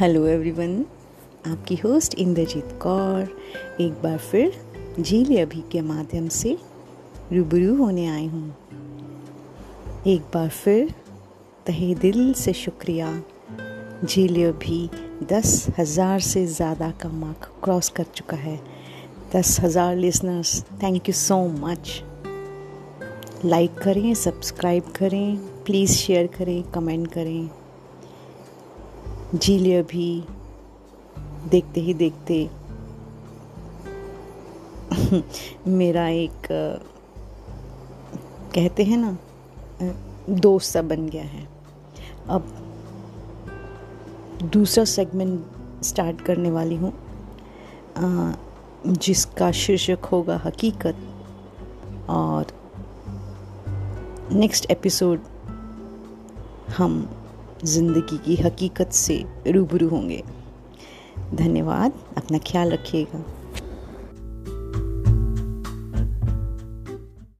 Hello everyone, आपकी host Indrajit Kaur एक बार फिर झील अभी के माध्यम से रूबरू होने आई हूँ। एक बार फिर तहे दिल से शुक्रिया। झील अभी दस हज़ार से ज़्यादा का मार्क क्रॉस कर चुका है। दस हज़ार listeners thank you so much like करें सब्सक्राइब करें प्लीज़ शेयर करें कमेंट करें। लिया भी देखते ही देखते मेरा एक कहते हैं ना दोस्त सा बन गया है। अब दूसरा सेगमेंट स्टार्ट करने वाली हूँ जिसका शीर्षक होगा हकीकत और नेक्स्ट एपिसोड हम ज़िंदगी की हकीकत से रूबरू होंगे। धन्यवाद अपना ख्याल रखिएगा।